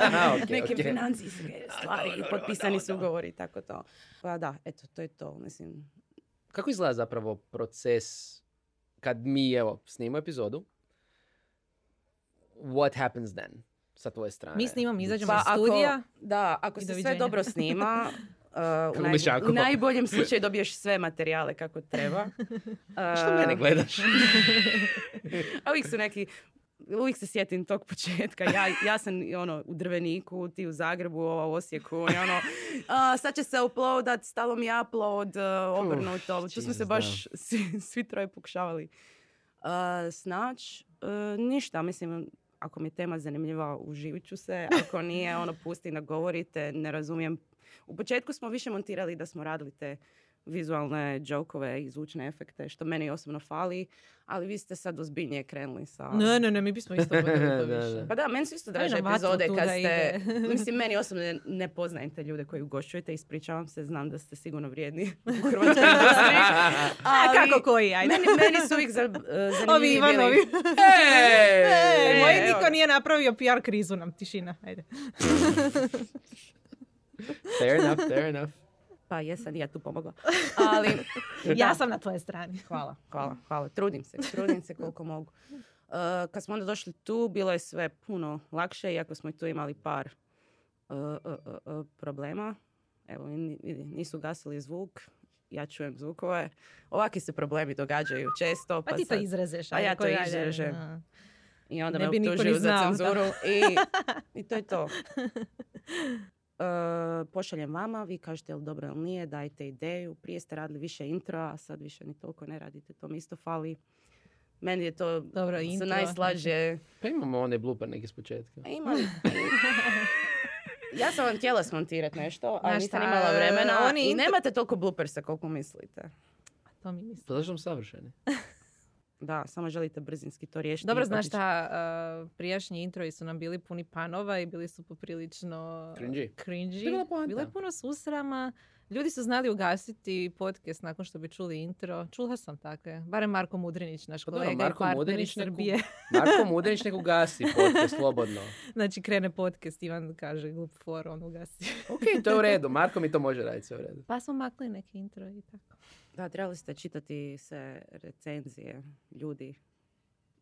<laughs> Ok, Neke ok. financijske stvari, dobro, potpisani su ugovori i tako to. Pa da, eto, to je to, mislim. Kako izgleda zapravo proces kad mi, evo, snimamo epizodu? What happens then? Sa tvoje strane. Mi snimamo, izađemo Pa iz studija. Ako, da, ako se sve doviđenja. dobro snima, <laughs> uh, u, Kako misliš najbo- ako? u najboljem slučaju dobiješ sve materijale kako treba. <laughs> Što Uh, mene gledaš? <laughs> A uvijek su neki, uvijek se sjetim tog početka. Ja, ja sam ono, u Drveniku, ti u Zagrebu, ova u Osijeku. I ono, a, sad će se uploadat, stalo mi je upload, uh, obrnuto. Tu smo se baš <laughs> svi, svi troje pokušavali uh, snać. Uh, ništa, mislim, ako mi je tema zanimljiva, uživit ću se. Ako nije, ono, pusti da govorite, ne razumijem. U početku smo više montirali da smo radili te vizualne džokove i zvučne efekte, što meni osobno fali, ali vi ste sad ozbiljnije krenuli sa... Ne, ne, ne, mi bismo isto <laughs> Da, više. da. Pa da, meni su isto draže epizode kad ste... <laughs> Mislim, meni osobno <laughs> ne, ne poznajem te ljude koji ugošćujete, ispričavam se, znam da ste sigurno vrijedni u hrvatskoj industriji. A kako koji, ajde. Meni, meni su uvijek za, uh, zanimljivi Ovi Ivanovi. bili... Ej, Ej, moj evo niko nije napravio PR krizu nam, tišina, ajde. fair enough, fair enough. Pa jesam i ja tu pomogla. <laughs> Ali, Ja sam na tvojoj strani. Hvala, hvala, hvala. Trudim se, trudim se koliko mogu. Uh, <laughs> kad smo onda došli tu, bilo je sve puno lakše, iako smo i tu imali par uh, uh, problema. Evo, nisu gasili zvuk, ja čujem zvukove. Ovakvi se problemi događaju često. Pa Pa, ti to sad- izrezeš. Pa ja to izrežem. I onda Ne me optužuju za cenzuru. I, I to je to. <laughs> Pošaljem vama, vi kažete jel dobro ili nije, dajte ideju. Prije ste radili više intro, a sad više ni toliko ne radite, to mi isto fali. Meni je to Dobro, intro. najslađe. Pa imamo onaj blooper neki s početka. A Imam. ja sam vam htjela smontirati nešto, ali Znaš nisam imala vremena. oni I nemate toliko bloopersa koliko mislite. To mi mislim. Pa zašto savršeni? <laughs> Da, samo želite brzinski to riješiti. Dobro, znaš šta, uh, prijašnji introji su nam bili puni panova i bili su poprilično Cringy. cringy. To je bila poanta. Bilo je puno susrama. Ljudi su znali ugasiti podcast nakon što bi čuli intro. Čula sam takve. Barem Marko Mudrinić, naš Pa kolega Marko i partner Mudrinić iz Srbije. <laughs> Marko Mudrinić nek ugasi podcast slobodno. <laughs> znači, krene podcast, Ivan kaže glup for, on ugasi. <laughs> Ok, to je u redu. Marko mi to može raditi sve u redu. pa smo makli neke intro i tako. Da, trebali ste čitati se recenzije ljudi.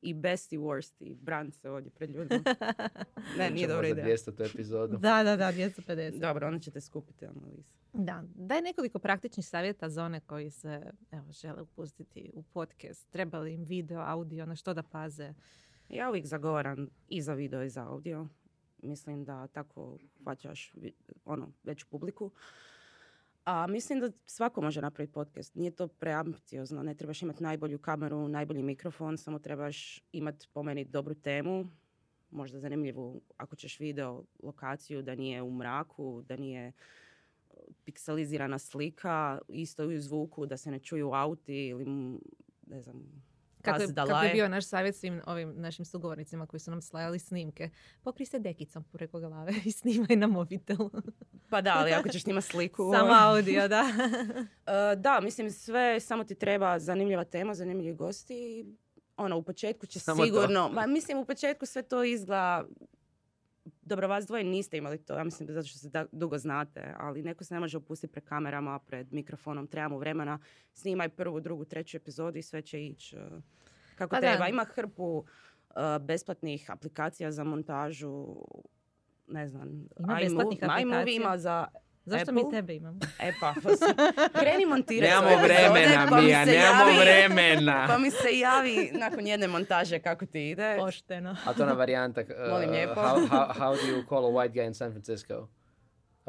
I best i worst i brand se ovdje pred ljudima. <laughs> Ne, nije dobra za ideja. 200 tu epizodu. Da, da, da, 250. Dobro, onda ćete skupiti analizu. Da, daj nekoliko praktičnih savjeta za one koji se evo, žele upustiti u podcast. Treba li im video, audio, na što da paze? Ja uvijek zagovaram i za video i za audio. Mislim da tako hvaćaš ono, veću publiku. A mislim da svako može napraviti podcast. Nije to preambiciozno. Ne trebaš imati najbolju kameru, najbolji mikrofon, samo trebaš imati po meni dobru temu, možda zanimljivu ako ćeš video lokaciju, da nije u mraku, da nije e, pikselizirana slika, isto i u zvuku, da se ne čuju auti ili ne znam, Kako, je- kako je bio naš savjet svim ovim našim sugovornicima koji su nam slajali snimke? Pokri se dekicom preko glave <laughs> i snimaj na mobitel. Pa da, ali ako ćeš snimati sliku... <laughs> Samo audio, da. <laughs> E, da, mislim sve, samo ti treba zanimljiva tema, zanimljivi gosti. i, Ono, u početku će Samo to. sigurno... Ma, mislim, u početku sve to izgleda... Dobro, vas dvoje niste imali to, ja mislim da zato što se da, dugo znate, ali neko se ne može opustiti pred kamerama, pred mikrofonom, trebamo vremena, snimaj prvu, drugu, treću epizodu i sve će ići e, kako Pa da. treba. Ima hrpu e, besplatnih aplikacija za montažu, ne znam, Ima iMovie- ima za Zašto mi Apple? tebe imamo? <laughs> E pa, pa kreni montirati Nemamo svoje epizode, vremena, pa mi Mija, se nemamo javi- vremena. <laughs> Pa mi se javi nakon jedne montaže kako ti ide. Pošteno. A to ona varijanta. uh, Molim lijepo. how, how, how do you call a white guy in San Francisco?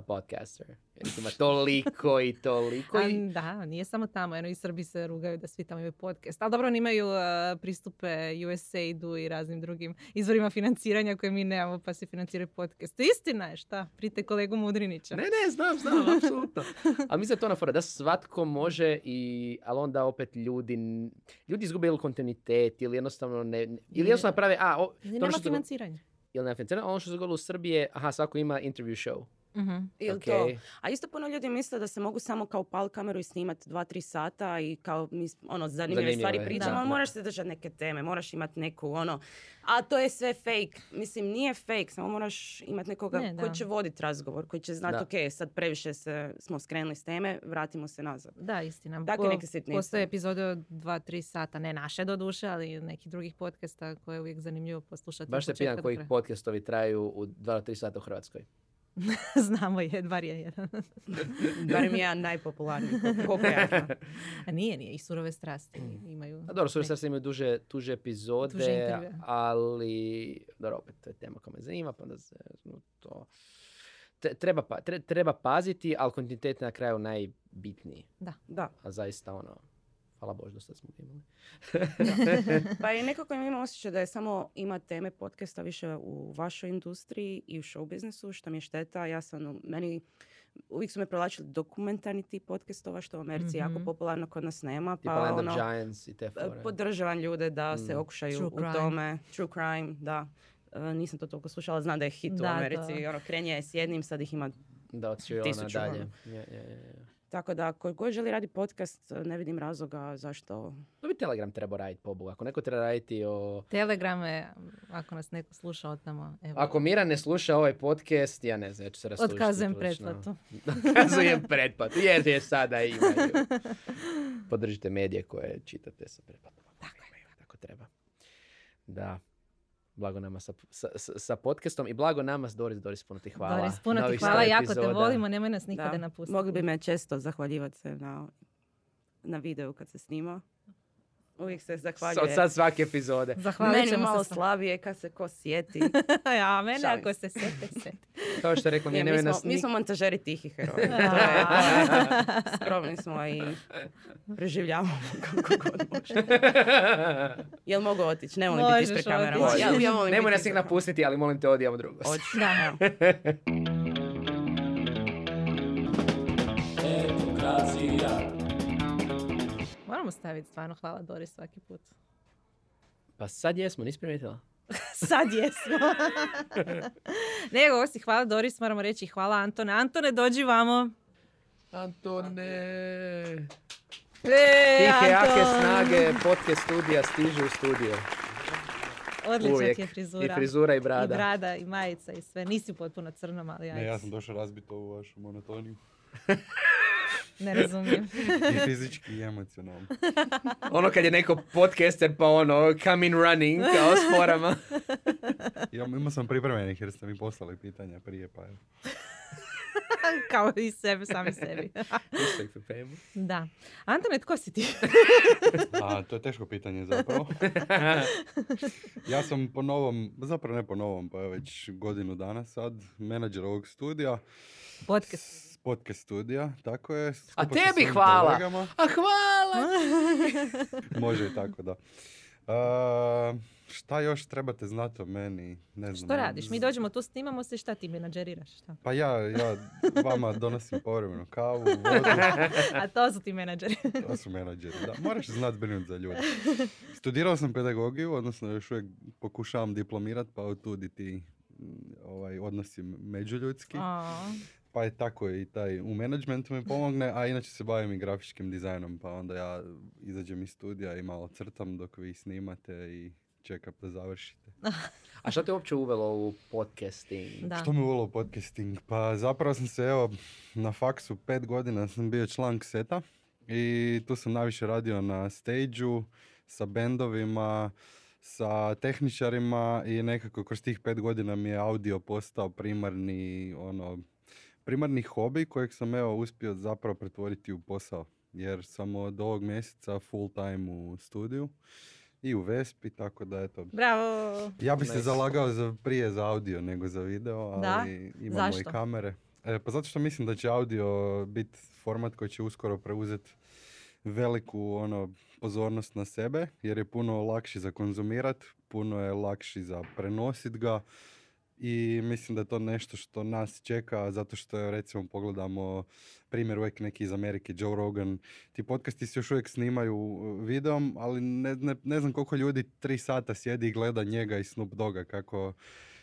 Podcaster. Jer ima toliko i toliko. A, I... da, nije samo tamo. Eno i Srbi se rugaju da svi tamo imaju podcast. Ali dobro, oni imaju uh, pristupe USAID-u i raznim drugim izvorima financiranja koje mi nemamo, pa se financiraju podcast. Istina je, šta? Prite kolegu Mudrinića. Ne, ne, znam, znam, <laughs> apsolutno. Ali mislim da to na fora, da svatko može, i, ali onda opet ljudi, ljudi izgube ili kontinuitet ili jednostavno ne, ili jednostavno prave, a, o, Ili ono nema financiranja. ili nema financiranja, ono što se dogodilo u Srbiji je, aha, svako ima interview show. Mhm. Ili Ok. to. A isto puno ljudi misle da se mogu samo kao pal kameru i snimat dva, tri sata i kao mis- ono, zanimljive Zanimljivo stvari pričamo, da. ali moraš se držati neke teme, moraš imati neku ono, a to je sve fake. Mislim, nije fake, samo moraš imati nekoga Ne, koji će voditi razgovor, koji će znati, ok, sad previše se, smo skrenuli s teme, vratimo se nazad. Da, istina. Takve Po- neke sitnice. Postoje epizode od 2-3 sata, ne naše do duše, ali nekih drugih podcasta koje je uvijek zanimljivo poslušati. Baš se pitan koji podcastovi traju u 2-3 sata u Hrvatskoj. <laughs> Znamo je, bar je jedan. <laughs> Barem jedan najpopularniji, koliko <laughs> ja. A nije, nije. I surove strasti imaju. A dobro, Suri neki- Starci imaju duže, tuže epizode, Duže ali dobro, opet to je tema koja me zanima, pa da se no, to... Treba, pa, tre- treba paziti, ali kontinuitet je na kraju najbitniji. Da. A zaista ono, hvala Bože, dosta smo ga imali. <laughs> Pa i nekako imam osjećaj da je samo ima teme podcasta više u vašoj industriji i u show biznisu, što mi je šteta. Ja sam, u- meni, uvijek su me privlačili dokumentarni tip podcastova, što u Americi jako Mhm. popularno, kod nas nema. Tipa Pa Land ono, of Giants i te e, fore. podržavam ljude da se Mm. okušaju True u crime. tome. True crime, da. E, nisam to toliko slušala, znam da je hit u Da, Americi. da. Ono, krenje je s jednim, sad ih ima Da, od Tisuću, dalje. ono. Je, je, je, je. Tako da, ko god želi radi podcast, ne vidim razloga zašto. To bi Telegram trebao raditi pobogu. Ako neko treba raditi o... Telegrame, ako nas neko sluša od tamo, evo. Ako Mira ne sluša ovaj podcast, ja ne znam, ja ću se raslušiti. Otkazujem pretplatu. <laughs> Otkazujem pretplatu, jer je sada imaju. Podržite medije koje čitate sa pretplatom. Tako, tako treba. Da. Blago nama sa, sa, sa- podcastom i blago nama s Doris. Doris, puno ti hvala. Doris, puno ti hvala, 100 jako te volimo, nemoj nas nikada Da. napustiti. Mogli bi me često zahvaljivati se na, na videu kad se snima. Uvijek se zahvaljuje. Od sad svake epizode. Zahvalit Meni ćemo malo se. slabije kad se ko sjeti. <laughs> ja, mene Šalim ako se. se sjete, sjete. <laughs> Kao što je rekao, Ne, nije mi, smo, nas mi smo montažeri tihih <laughs> heroja. Skromni smo i preživljavamo kako god možemo. Jel mogu otići? Ne volim biti ispred otići. Ja, ja volim biti nas ih napustiti, ali molim te odijemo drugo. Hoću, Da. evo. Moramo staviti stvarno hvala Doris svaki put. Pa sad jesmo, nisi primijetila? <laughs> Sad jesmo. <laughs> Nego, osim hvala Doris, moramo reći hvala Antone. Antone, dođi vamo. Antone! E, Tihe, jake snage, podcast studija stižu u studio. Odlična je frizura. I frizura i brada. I brada, i majica, i sve. Nisi potpuno crnom, ali ajde. Ne, ja sam došao razbiti ovu vašu monotoniju. <laughs> Ne razumijem. I fizički i emocionalno. <laughs> Ono kad je neko podcaster pa ono come in running kao s forama. <laughs> Ja, imao sam pripremljenih jer ste mi poslali pitanja prije, pa evo. <laughs> Kao i sebe, sami sebi. Da. Antone, tko si ti? A, to je teško pitanje zapravo. Ja sam po novom, zapravo ne po novom, pa je već godinu dana sad, menadžer ovog studija. Podcast. Podcast studija, tako je. A tebi hvala! kolegama. A hvala! <laughs> Može i tako, da. A, šta još trebate znati o meni? Ne znam. Što radiš? Mi dođemo tu, snimamo se, šta ti menadžeriraš? Šta? Pa ja, ja vama donosim povremeno kavu, vodu, <laughs> A to su ti menadžeri. <laughs> to su menadžeri. Da, moraš znat brinuti za ljude. Studirao sam pedagogiju, odnosno još uvijek pokušavam diplomirat, pa otuditi ovaj, odnosi međuljudski. A, Pa je tako i taj u menadžmentu mi pomogne, a inače se bavim i grafičkim dizajnom, pa onda ja izađem iz studija i malo crtam dok vi snimate i čekam da završite. <laughs> A što te uopće uvelo u podcasting? da. Što me uvelo u podcasting? Pa zapravo sam se, evo, na faksu pet godina sam bio član seta i tu sam najviše radio na stage sa bendovima, sa tehničarima i nekako kroz tih pet godina mi je audio postao primarni, ono, primarni hobi kojeg sam evo uspio zapravo pretvoriti u posao. Jer sam od ovog mjeseca full time u studiju i u Vespi, tako da eto, Bravo. ja bi se zalagao za, prije za audio nego za video, ali Da? imamo i Zašto? kamere. E, pa zato što mislim da će audio biti format koji će uskoro preuzeti veliku ono pozornost na sebe jer je puno lakši za konzumirat, puno je lakši za prenosit ga i mislim da je to nešto što nas čeka zato što recimo pogledamo primjer uvijek neki iz Amerike, Joe Rogan, ti podcasti se još uvijek snimaju uh, videom, ali ne, ne, ne znam koliko ljudi tri sata sjedi i gleda njega i Snoop Doga kako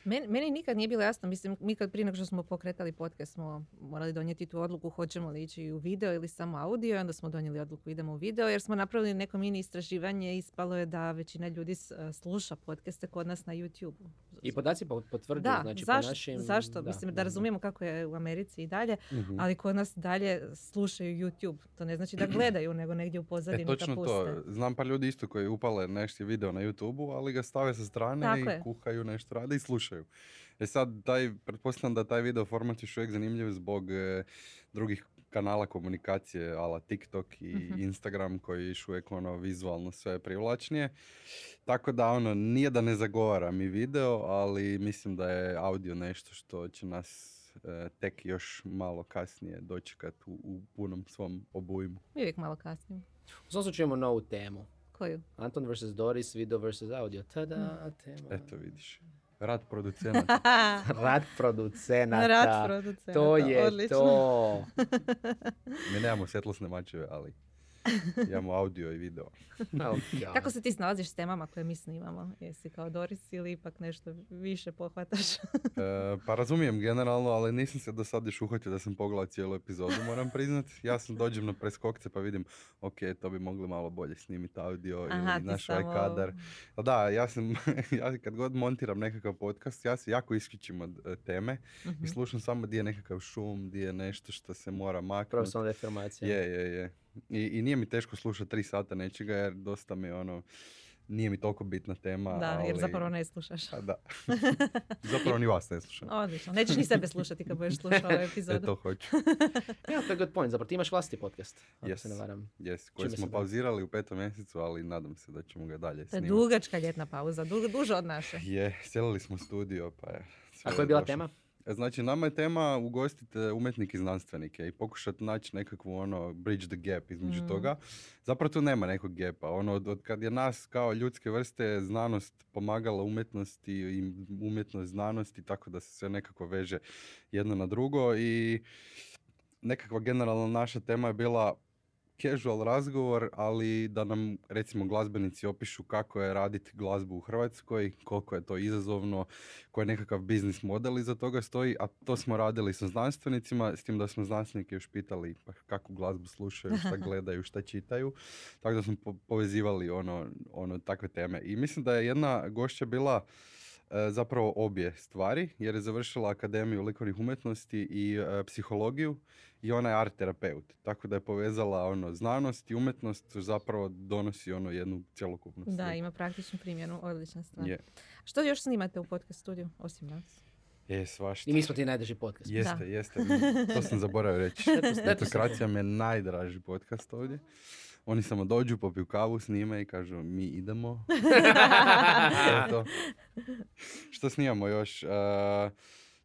Meni, meni nikad nije bilo jasno, mislim, mi kad prije nego što smo pokretali podcast smo morali donijeti tu odluku hoćemo li ići u video ili samo audio, onda smo donijeli odluku idemo u video, jer smo napravili neko mini istraživanje i ispalo je da većina ljudi s- sluša podcaste kod nas na YouTube. I podaci po- potvrđuju, Da, znači zašto? po našim... zašto? Mislim da razumijemo kako je u Americi i dalje, Mhm. ali kod nas dalje slušaju YouTube. To ne znači da gledaju, nego negdje u pozadini E, točno puste. to. Znam par ljudi isto koji upale nešto video na youtube ali ga stave sa strane Tako i je. kuhaju, nešto rade i slušaju. E sad, taj, pretpostavljam da taj video format još uvijek zanimljiv zbog e, drugih kanala komunikacije, ala TikTok i Mhm. Instagram koji još uvijek ono vizualno sve privlačnije. Tako da ono, nije da ne zagovaram i video, ali mislim da je audio nešto što će nas e, tek još malo kasnije dočekat u, u punom svom obujmu. Mi uvijek malo kasnije. U svom imamo novu temu. Koju? Anton vs. Doris, video vs. audio. Tada, Mm. tema. Eto vidiš. Rad producenata. <laughs> Rad producenata. Rad producenata, To je odlično. to. <laughs> Mi nemamo svjetlosne mačeve, ali <laughs> imamo audio i video. <laughs> Kako se ti snalaziš s temama koje mi snimamo? Jesi kao Doris ili ipak nešto više pohvataš? <laughs> E, pa razumijem generalno, ali nisam se do sad još uhvatio da sam pogledao cijelu epizodu, moram priznat. Ja sam dođem na preskokce pa vidim, ok, to bi mogli malo bolje snimiti audio Aha, ili naš ovaj samo- kadar. A Da, ja sam, ja kad god montiram nekakav podcast, ja se jako isključim od e, teme Mhm. i slušam samo di je nekakav šum, di je nešto što se mora maknuti. Profesionalna deformacija. Je, je, je. I, I nije mi teško slušati tri sata nečega jer dosta mi ono, nije mi toliko bitna tema. Da, jer ali- zapravo ne slušaš. A da. <laughs> Zapravo ni vas ne slušam. Odlično. Nećeš ni sebe slušati kad budeš slušao ovu E <laughs> epizodu. to hoću. <laughs> Ja, to je good point. Zapravo ti imaš vlastiti podcast, ako se ne Yes. varam. Yes, koji Čime smo pauzirali u petom mjesecu, ali nadam se da ćemo ga dalje To je snimati. dugačka ljetna pauza, du- duže od naše. Je, selili smo studio, pa je. sve A koja je bila došlo. tema? Znači, nama je tema ugostiti umjetnike i znanstvenike i pokušati naći nekakvu ono bridge the gap između Mm. toga. Zapravo tu nema nekog gepa. Ono, od, od kad je nas kao ljudske vrste znanost pomagala umjetnosti i umjetnost znanosti, tako da se sve nekako veže jedno na drugo i nekakva generalna naša tema je bila casual razgovor, ali da nam recimo glazbenici opišu kako je raditi glazbu u Hrvatskoj, koliko je to izazovno, koji je nekakav biznis model iza toga stoji, a to smo radili sa znanstvenicima, s tim da smo znanstvenike još pitali pa kakvu glazbu slušaju, šta <laughs> gledaju, šta čitaju, tako da smo po- povezivali ono, ono takve teme. I mislim da je jedna gošća bila zapravo obje stvari, jer je završila Akademiju likovnih umjetnosti i e, psihologiju i ona je art terapeut. Tako da je povezala ono znanost i umjetnost zapravo donosi ono jednu cjelokupnu Da, ima praktičnu primjenu, odlična stvar. Je, Što još snimate u podcast studiju, osim nas? je svašta. I mi smo ti najdrži podcast. Jeste, Da. jeste. To sam zaboravio reći. <laughs> Eto, eto Metokracija mi je najdraži podcast ovdje. Oni samo dođu, popiju kavu, snime i kažu mi idemo. <laughs> To. Što snimamo još? E,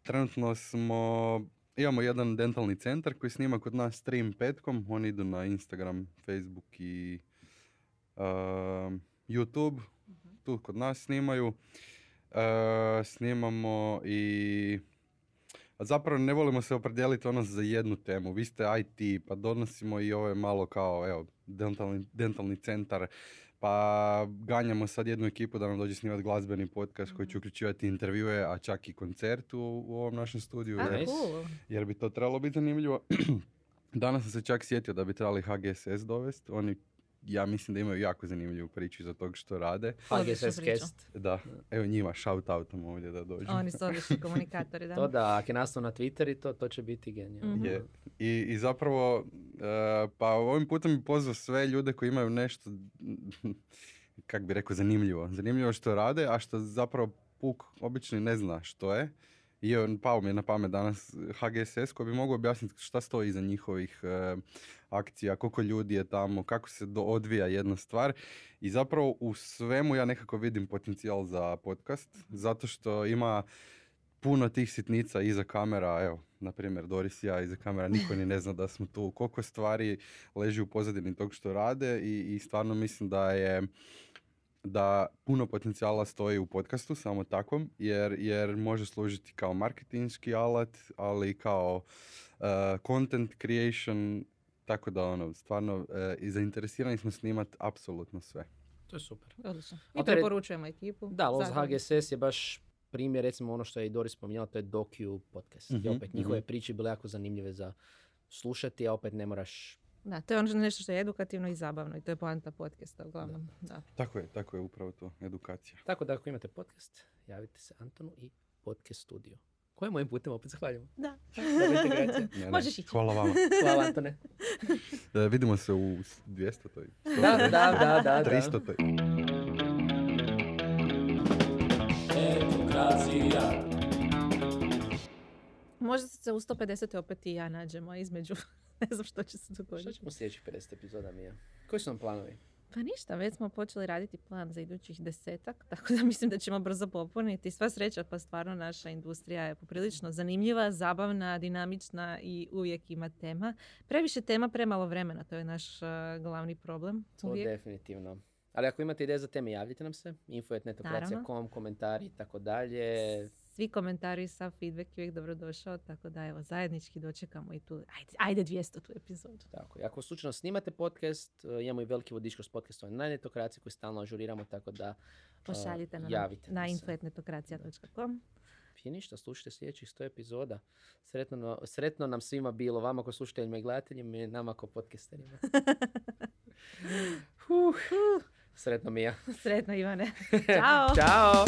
trenutno smo, imamo jedan dentalni centar koji snima kod nas stream petkom. Oni idu na Instagram, Facebook i e, YouTube. Tu kod nas snimaju. E, snimamo i a zapravo ne volimo se opredijeliti ono za jednu temu. Vi ste IT, pa donosimo i ove malo kao, evo, dentalni, dentalni centar, pa ganjamo sad jednu ekipu da nam dođe snimati glazbeni podcast koji će uključivati intervjue, a čak i koncert u, u ovom našem studiju, A, jer, cool. jer bi to trebalo biti zanimljivo. <clears throat> Danas sam se čak sjetio da bi trebali HGSS dovesti. Oni, ja mislim da imaju jako zanimljivu priču za tog što rade. HGSS. Cast. Da, evo njima, shout outom ovdje da dođu. Oni su odlični <laughs> komunikatori, da. To da, ako je nastao na Twitter i to, to će biti genijalno. Mhm. Je. I, I zapravo, e, pa ovim putem bi pozvao sve ljude koji imaju nešto, <laughs> kak bi rekao, zanimljivo. Zanimljivo što rade, a što zapravo puk obični ne zna što je. I pao mi je na pamet danas HGSS koji bi mogao objasniti šta stoji iza njihovih e, akcija, koliko ljudi je tamo, kako se do, odvija jedna stvar. I zapravo u svemu ja nekako vidim potencijal za podcast, zato što ima puno tih sitnica iza kamera, evo, na primjer Doris i ja iza kamera, niko ni ne zna da smo tu. Koliko stvari leži u pozadini tog što rade i, i stvarno mislim da je da puno potencijala stoji u podcastu, samo takvom, jer, jer može služiti kao marketinški alat, ali i kao uh, content creation, tako da ono, stvarno, uh, i zainteresirani smo snimati apsolutno sve. To je super. Odlično. I je- preporučujemo ekipu. Da, Los. HGSS je baš primjer, recimo ono što je i Doris spominjala, to je docu podcast. I Mhm, opet njihove mhm. priče bile jako zanimljive za slušati, a opet ne moraš... Da, to je ono nešto što je edukativno i zabavno i to je poanta podcasta uglavnom. Da. Tako je, tako je upravo to, edukacija. Tako da ako imate podcast, javite se Antonu i podcast studio. Kojim mojim putem opet zahvaljujem. Da. Ne, ne, Možeš ići. Hvala vama. Hvala Antone. E, vidimo se u 200 toj. Da, da, da, da. da. 300 toj. Edukacija. Možda se u 150. opet i ja nađemo a između. <laughs> ne znam što će se Što dogoditi. ćemo u sljedećih 50 epizoda, Mija? Koji su nam planovi? Pa ništa, već smo počeli raditi plan za idućih desetak, tako da <laughs> mislim da ćemo brzo popuniti. Sva sreća, pa stvarno naša industrija je poprilično zanimljiva, zabavna, dinamična i uvijek ima tema. Previše tema, premalo vremena, to je naš uh, glavni problem. To Uvijek. definitivno. Ali ako imate ideje za teme, javljite nam se. Info.netokracija.com, komentari i tako dalje. Svi komentari, sav feedback je uvijek dobrodošao, tako da evo, zajednički dočekamo i tu, ajde, ajde 200 tu epizodu. Tako, i ako slučajno snimate podcast, e, imamo i veliki vodič kroz podcastove na netokraciji koji stalno ažuriramo, tako da Pošaljite nam javite na info.netokracija.com. I ništa, slušajte sljedećih 100 epizoda. Sretno, sretno nam svima bilo, vama ko slušateljima i gledateljima i nama ko podcasterima. <laughs> Huh. Sretno Mija. Sretno Ivane. <laughs> Ćao! Ćao!